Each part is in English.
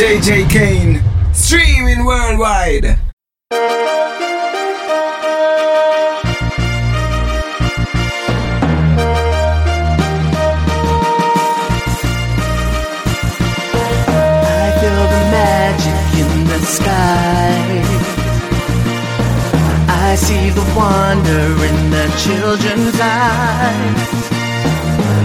JJ Kane, streaming worldwide. I feel the magic in the sky. I see the wonder in the children's eyes.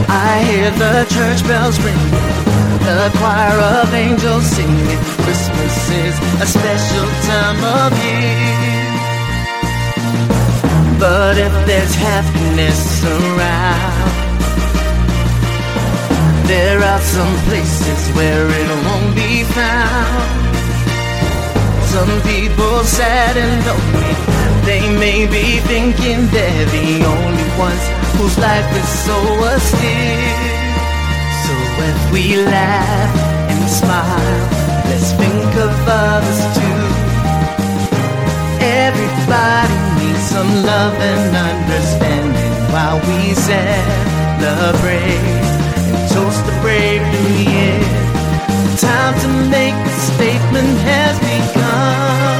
I hear the church bells ring, the choir of angels singing. Christmas is a special time of year. But if there's happiness around, there are some places where it won't be found. Some people sad and lonely, they may be thinking they're the only ones whose life is so austere. We laugh and smile, let's think of others too. Everybody needs some love and understanding while we celebrate and toast the brave new year. The time to make a statement has begun,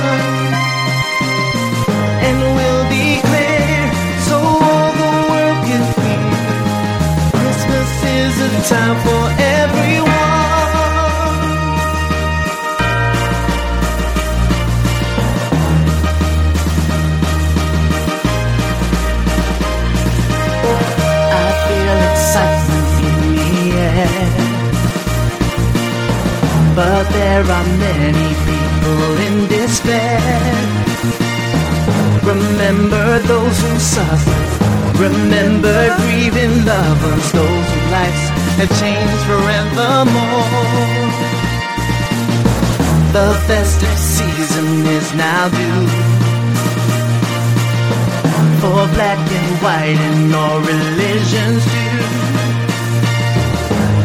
time for everyone. I feel excitement in the air. But there are many people in despair. Remember those who suffer. Remember grieving lovers, those lives have changed forevermore. The festive season is now due for black and white and all religions too.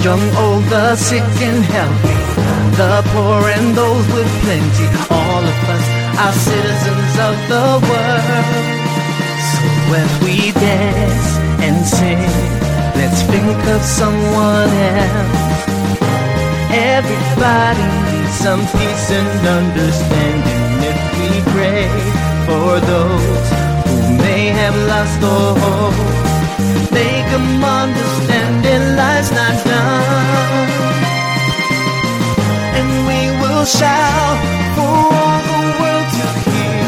Young, old, the sick and healthy, the poor and those with plenty. All of us are citizens of the world. So as we dance and sing, let's think of someone else. Everybody needs some peace and understanding if we pray for those who may have lost all hope. Make them understand that life's not done. And we will shout for all the world to hear.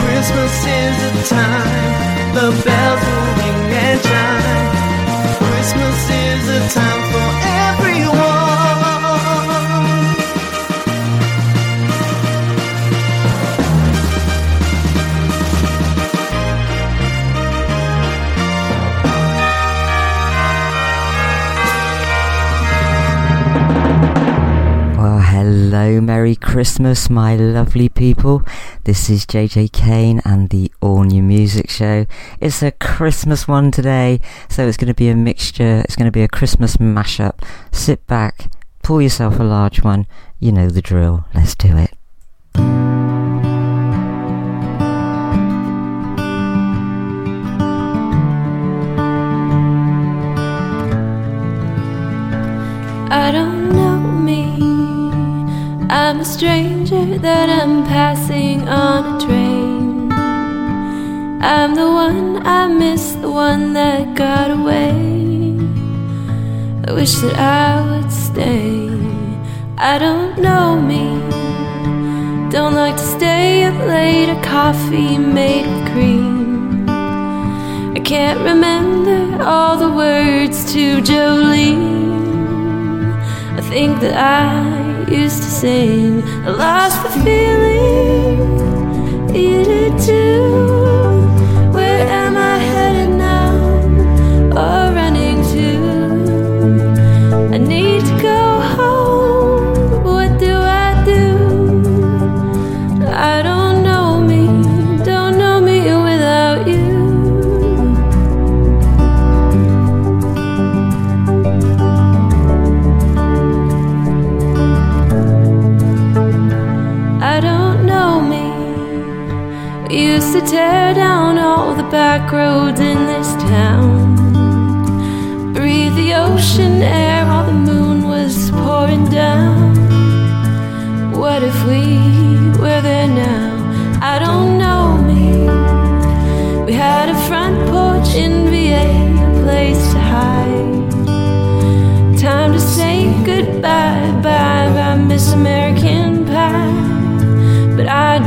Christmas is the time the bells will ring and chime. Christmas is a time for hello, Merry Christmas, my lovely people. This is JJ Kane and the All New Music Show. It's a Christmas one today, so it's going to be a mixture, it's going to be a Christmas mashup. Sit back, pull yourself a large one, you know the drill. Let's do it. I don't. I'm a stranger that I'm passing on a train. I'm the one I miss, the one that got away. I wish that I would stay. I don't know me. Don't like to stay up late, a coffee made with cream. I can't remember all the words to Jolene. I think that I used to sing. I lost the feeling. You did too. Where am I tear down all the back roads in this town. Breathe the ocean air while the moon was pouring down. what if we were there now? I don't know me. We had a front porch in VA, a place to hide. Time to say goodbye, bye, bye, Miss American Pie. But I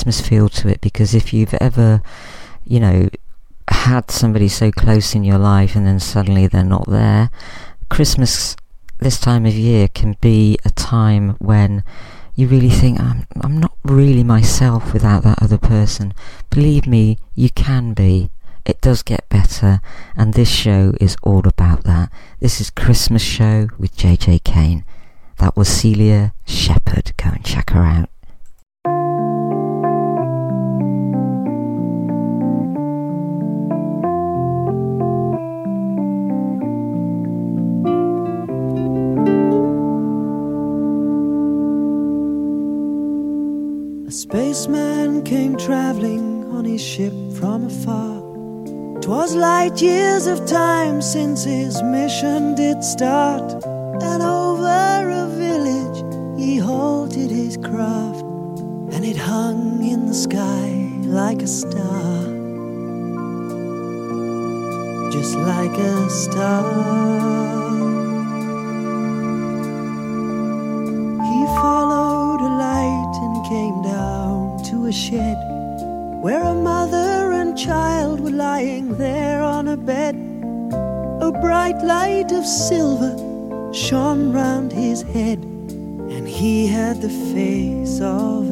Christmas feel to it because if you've ever, you know, had somebody so close in your life and then suddenly they're not there, Christmas this time of year can be a time when you really think, I'm, I'm not really myself without that other person. Believe me, you can be. It does get better, and this show is all about that. This is Christmas Show with JJ Kane. That was Clelia Sheppard. Go and check her out. Spaceman came traveling on his ship from afar. 'Twas light years of time since his mission did start. And over a village he halted his craft, and it hung in the sky like a star. Just like a star. Shed where a mother and child were lying there on a bed. A bright light of silver shone round his head, and he had the face of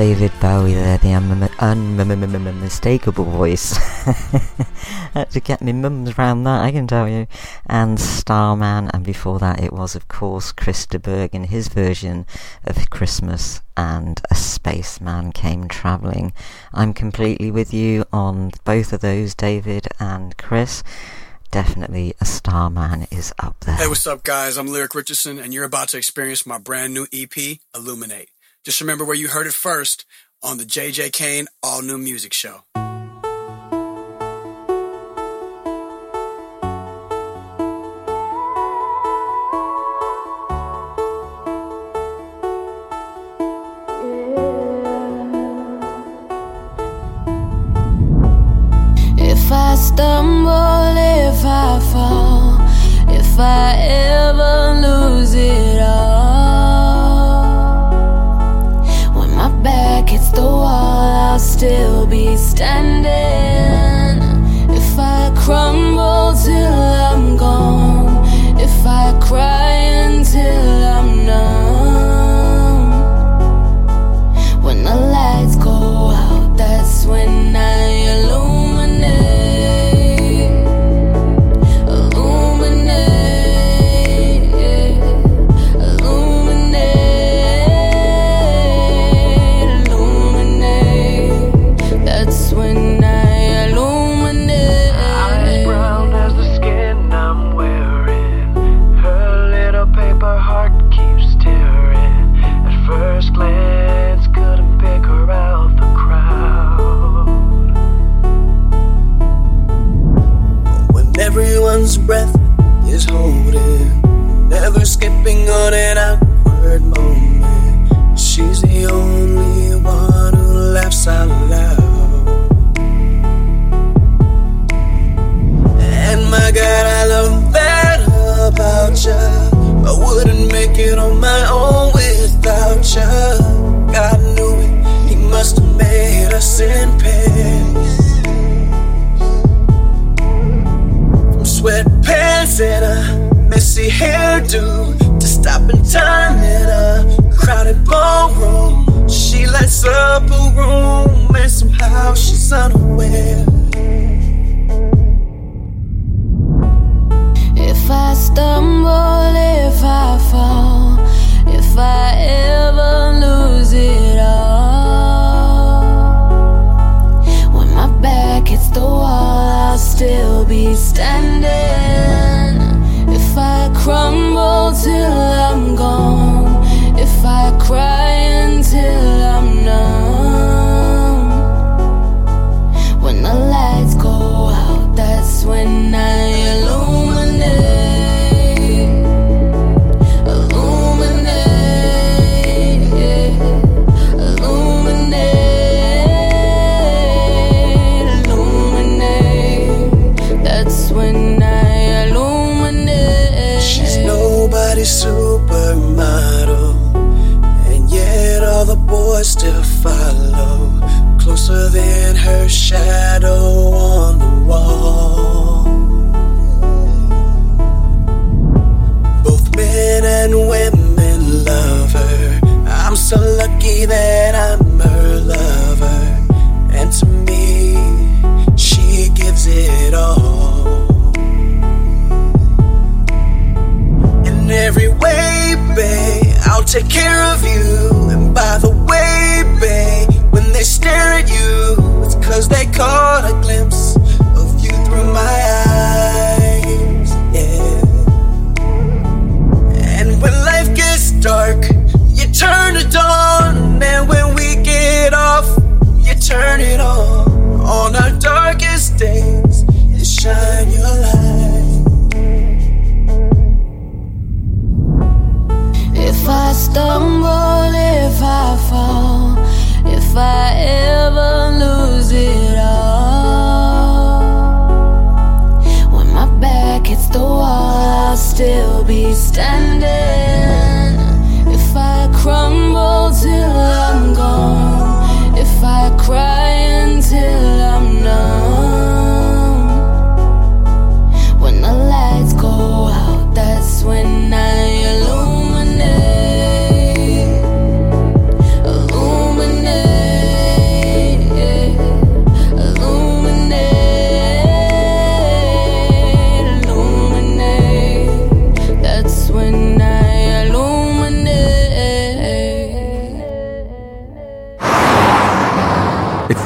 David Bowie there, the unmistakable voice. Had to get me mums round that, I can tell you. And Starman, and before that it was, of course, Chris de Burgh in his version of Christmas and A Spaceman Came Travelling. I'm completely with you on both of those, David and Chris definitely a Starman is up there. Hey, what's up, guys? I'm Lyric Richardson, and you're about to experience my brand new EP, Illuminate. Just remember where you heard it first on the JJ Kane All New Music Show. If I stumble, if I fall, if I still be standing.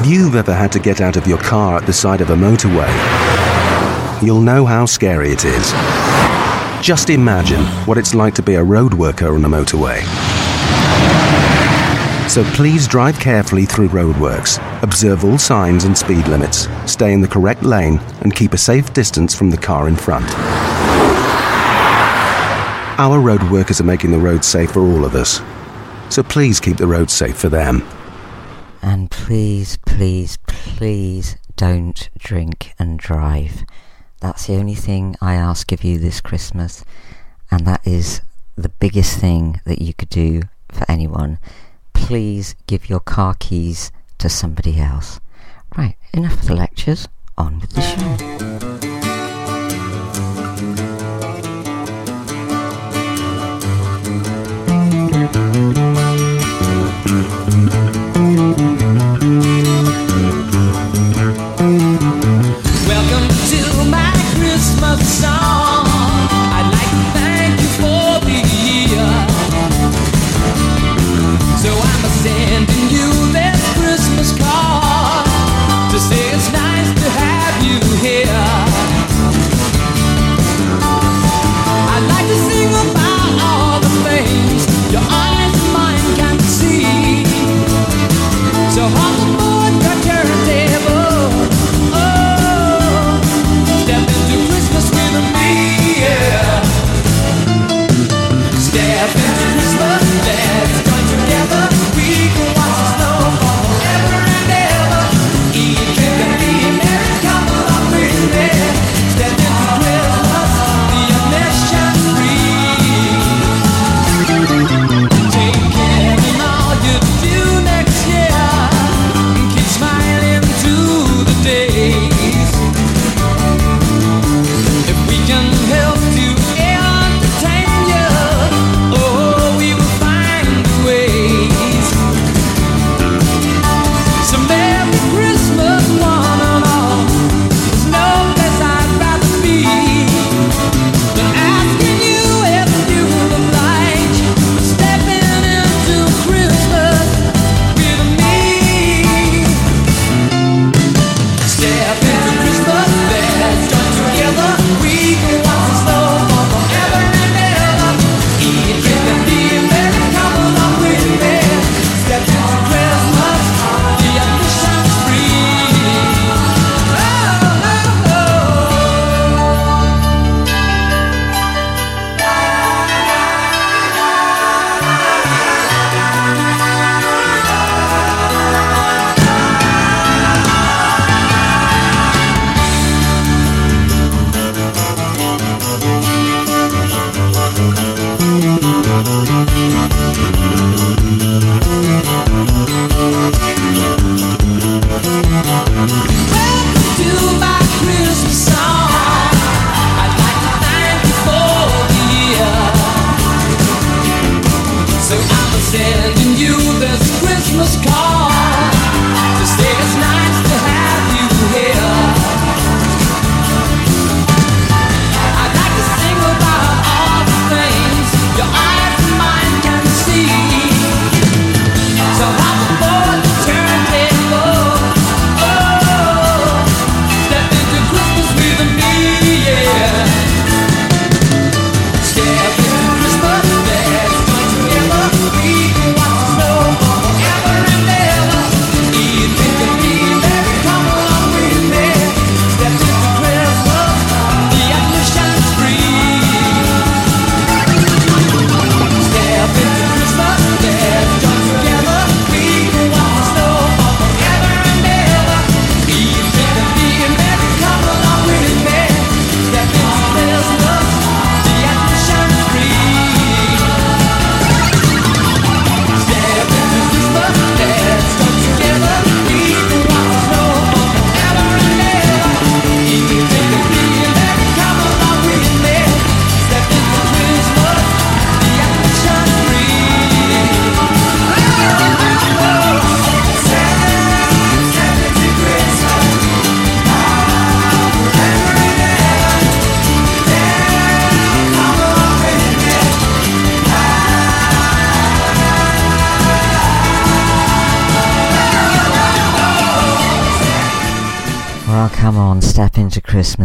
You've ever had to get out of your car at the side of a motorway, you'll know how scary it is. Just imagine what it's like to be a road worker on a motorway. So please drive carefully through roadworks, observe all signs and speed limits, stay in the correct lane, and keep a safe distance from the car in front. Our road workers are making the roads safe for all of us. So please keep the roads safe for them. And please, please, please don't drink and drive. That's the only thing I ask of you this Christmas, and that is the biggest thing that you could do for anyone. Please give your car keys to somebody else. Right, enough of the lectures, on with the show.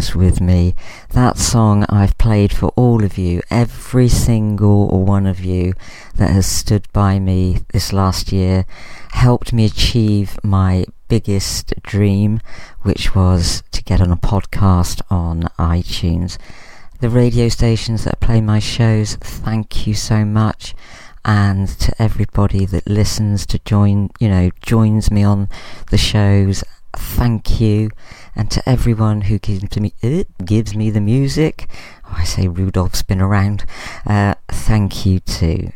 Christmas with me. That song I've played for all of you, every single one of you that has stood by me this last year, helped me achieve my biggest dream, which was to get on a podcast on iTunes. The radio stations that play my shows, thank you so much and to everybody that listens to join, you know, joins me on the shows. Thank you, and to everyone who gives me uh, gives me the music. Oh, I say Rudolph's been around. Uh, thank you too.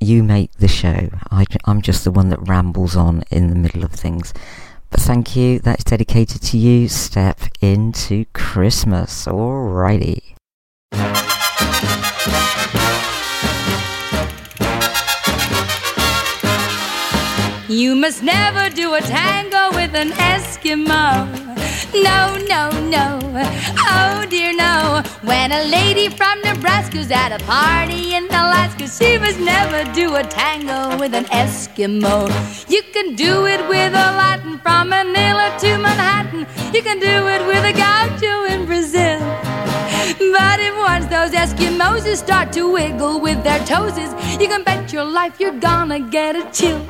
You make the show. I, I'm just the one that rambles on in the middle of things. But thank you. That's dedicated to you. Step into Christmas. Alrighty. You must never do a tango with an Eskimo. No, no, no. Oh dear, no. When a lady from Nebraska's at a party in Alaska, she must never do a tango with an Eskimo. You can do it with a Latin from Manila to Manhattan. You can do it with a gaucho in Brazil. But if once those Eskimos start to wiggle with their toeses, you can bet your life you're gonna get a chill.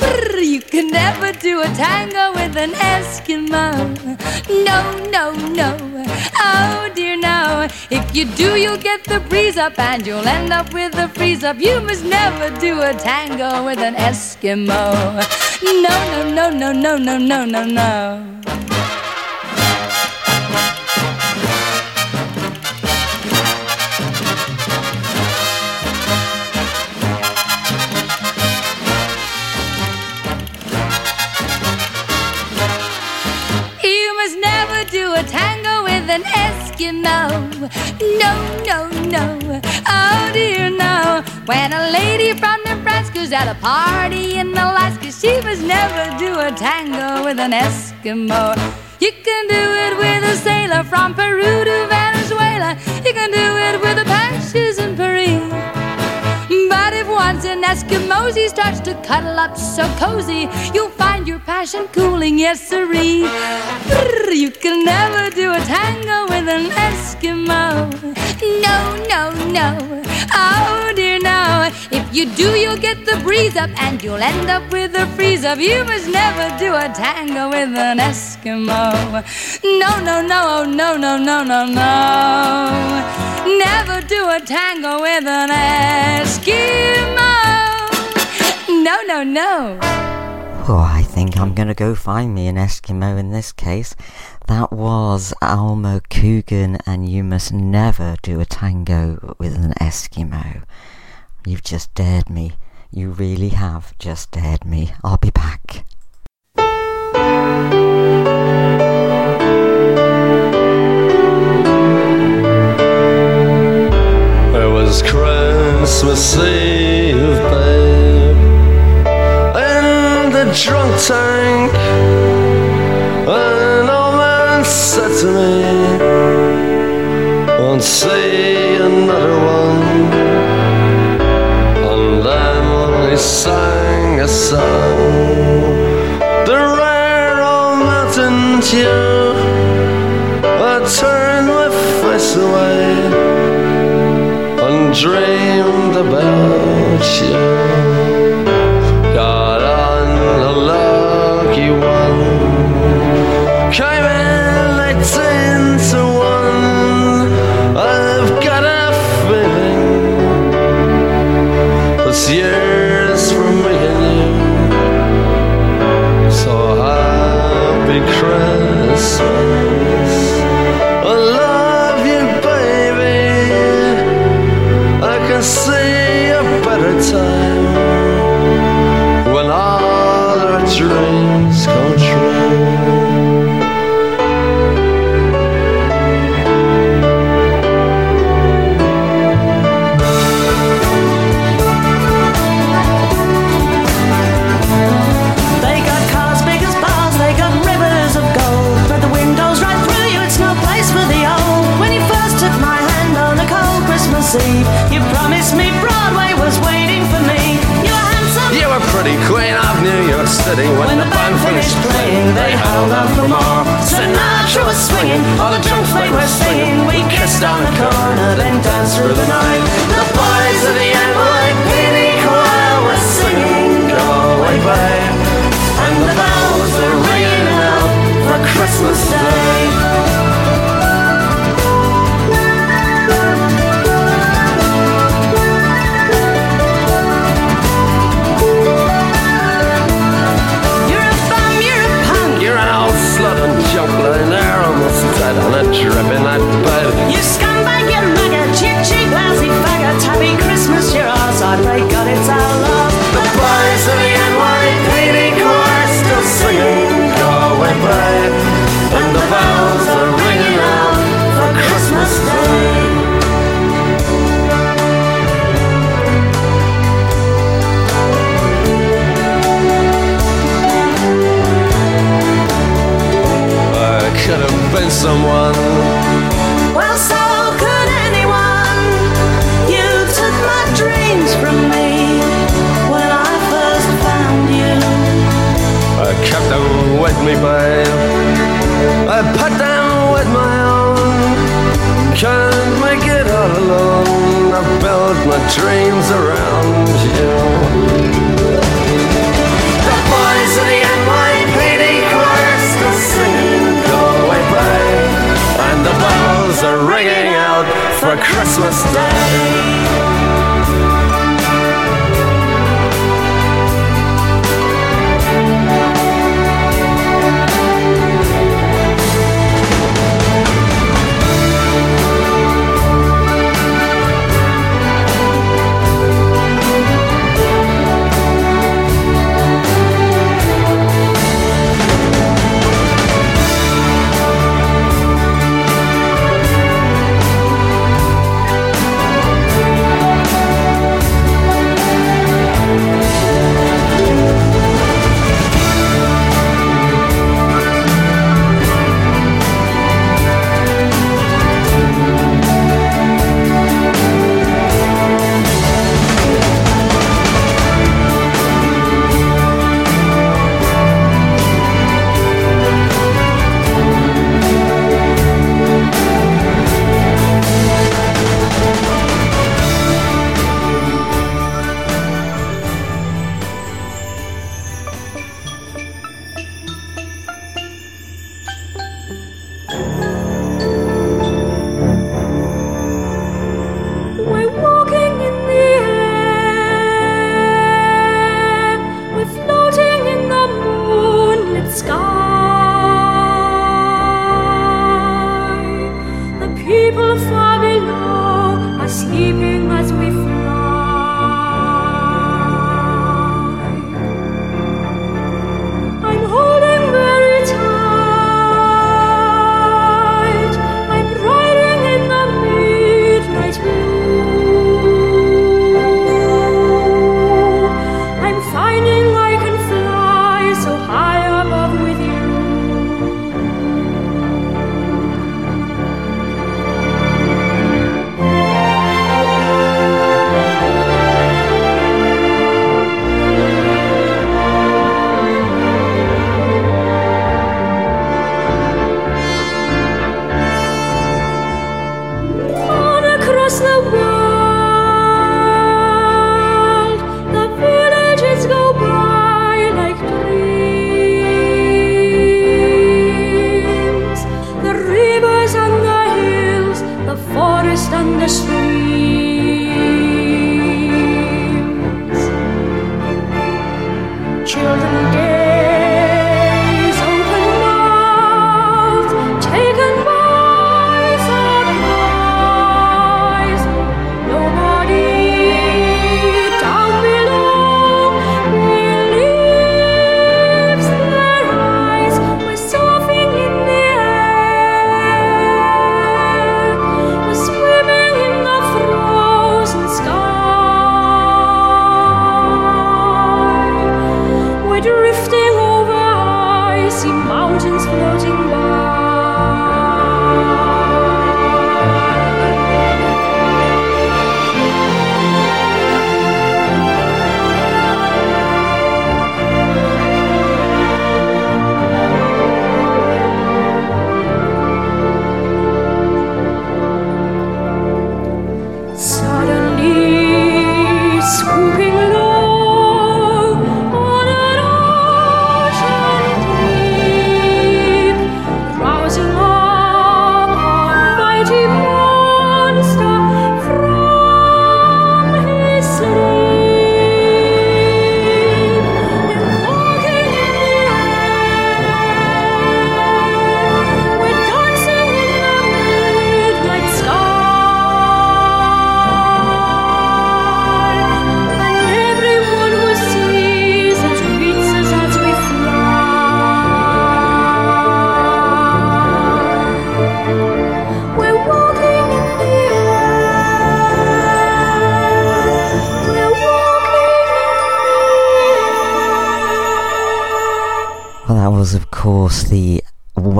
Brrr, you can never do a tango with an Eskimo. No, no, no. Oh dear, no. If you do, you'll get the breeze up and you'll end up with a freeze up. You must never do a tango with an Eskimo. No, no, no, no, no, no, no, no, no. An Eskimo. No, no, no. Oh dear, no. When a lady from Nebraska's at a party in Alaska, she must never do a tango with an Eskimo. You can do it with a sailor from Peru to Venezuela. You can do it with the Pashas in Paris. If once an Eskimosi starts to cuddle up so cozy, you'll find your passion cooling, yes siree. You can never do a tango with an Eskimo. No, no, no. Oh. If you do, you'll get the breeze up and you'll end up with a freeze up. You must never do a tango with an Eskimo. No, no, no, oh, no, no, no, no, no. Never do a tango with an Eskimo. No, no, no. Oh, I think I'm gonna go find me an Eskimo in this case. That was Alma Cogan, and you must never do a tango with an Eskimo. You've just dared me. You really have just dared me. I'll be back. It was Christmas Eve, babe, in the drunk tank. An old man said to me, Won't see another he sang a song, the rare old mountain tune. I turned my face away and dreamed about you. Got on a lucky one, came in children's country. can't make it all alone. I built my dreams around you. The boys of the NYPD chorus are singing Galway Bay, and the bells are ringing out for Christmas Day.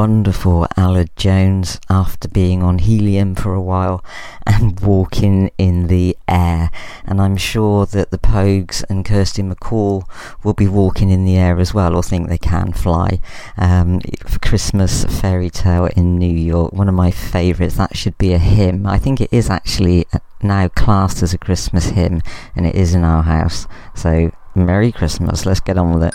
Wonderful Aled Jones after being on helium for a while and walking in the air. And I'm sure that the Pogues and Kirsty MacColl will be walking in the air as well, or think they can fly. Um, Christmas Fairy Tale in New York, one of my favourites. That should be a hymn. I think it is actually now classed as a Christmas hymn, and it is in our house. So, Merry Christmas. Let's get on with it.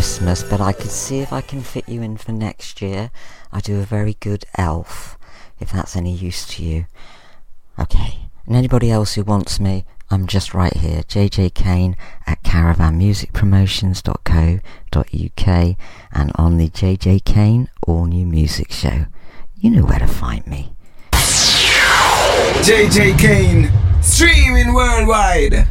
Christmas, but I could see if I can fit you in for next year. I do a very good elf, if that's any use to you. Okay, and anybody else who wants me, I'm just right here, JJ Kane at caravanmusicpromotions.co.uk and on the JJ Kane All New Music Show. You know where to find me. JJ Kane, streaming worldwide.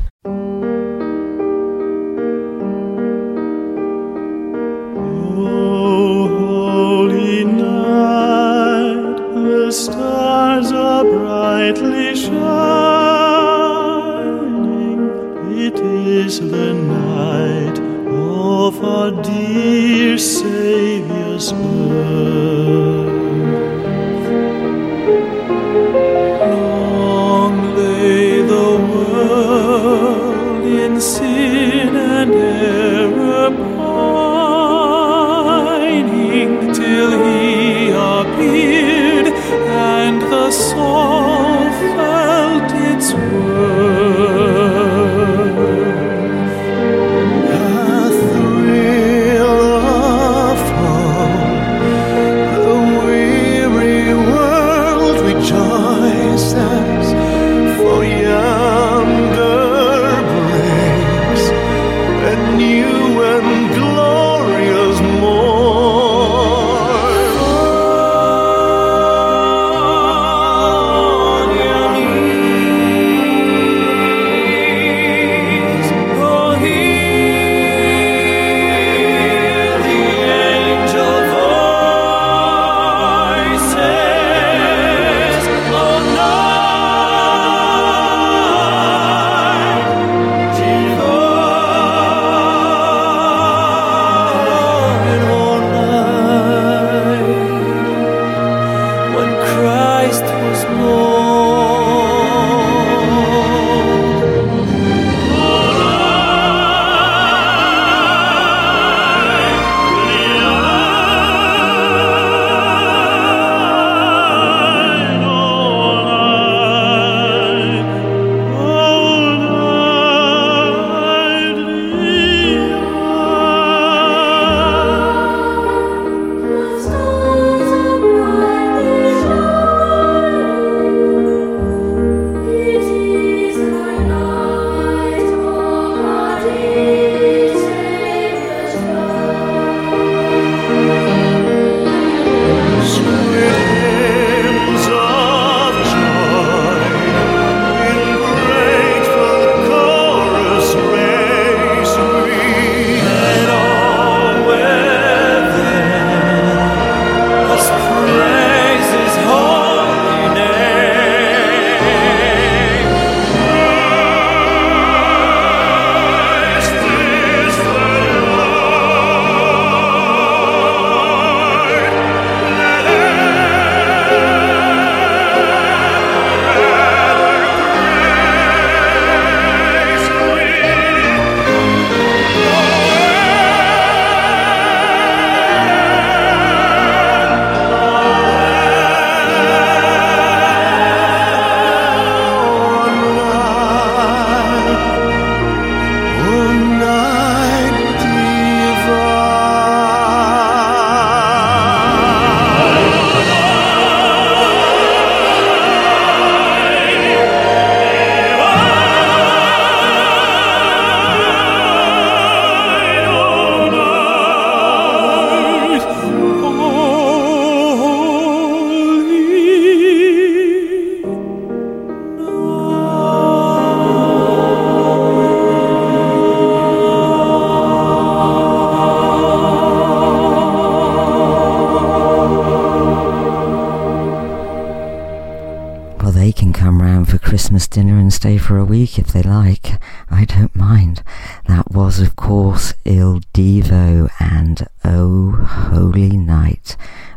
They can come round for Christmas dinner and stay for a week if they like. I don't mind. That was, of course, Il Divo and Oh Holy Night.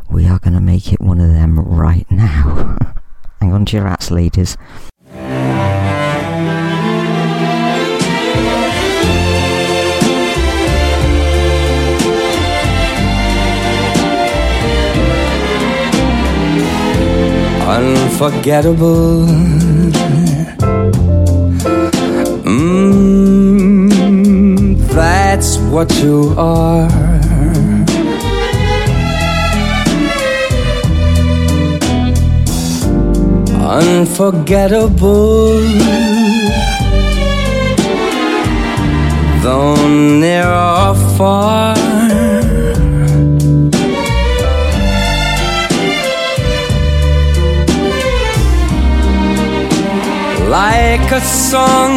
We are going to make it one of them right now. Hang on to your hats, ladies. Unforgettable. Mm, that's what you are. Unforgettable. Though near or far. Like a song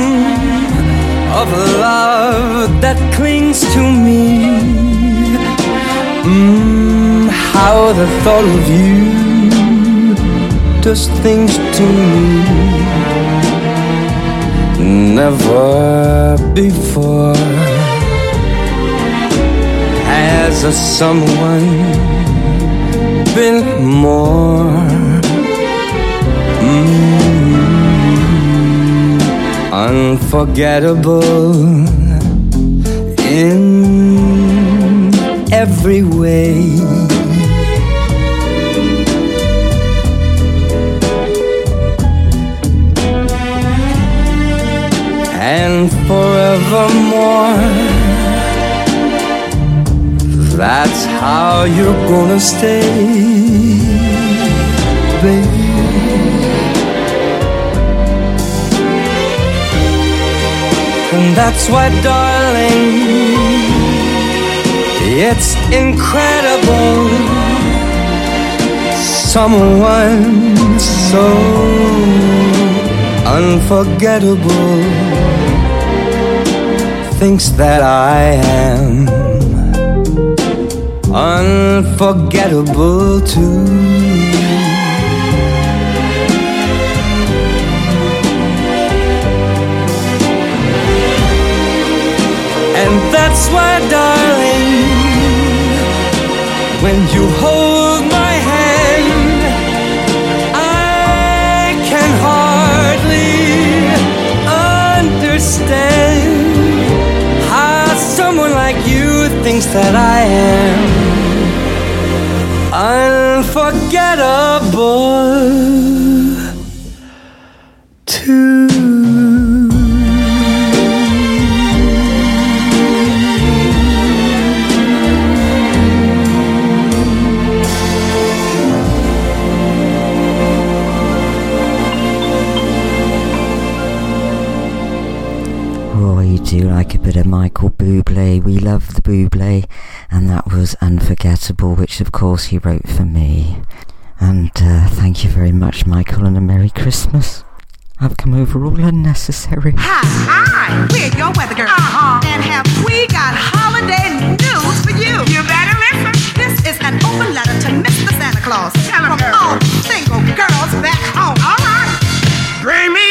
of love that clings to me. Mm, how the thought of you does things to me. Never before has a someone been more mm, unforgettable in every way. and forevermore. That's how you're gonna stay, baby. That's why, darling, it's incredible. Someone so unforgettable thinks that I am unforgettable too. And that's why, darling, when you hold my hand, I can hardly understand how someone like you thinks that I am unforgettable bit of Michael Bublé. We love the Bublé, and that was Unforgettable, which of course he wrote for me. And uh, thank you very much, Michael, and a Merry Christmas. I've come over all unnecessary. Hi, hi, we're your weather girl. Uh-huh. And have we got holiday news for you? You better listen. This is an open letter to Mr. Santa Claus. Tell him, From all single girls back home. All right. Bring me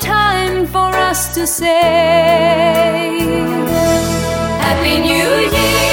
time for us to say. Happy New Year,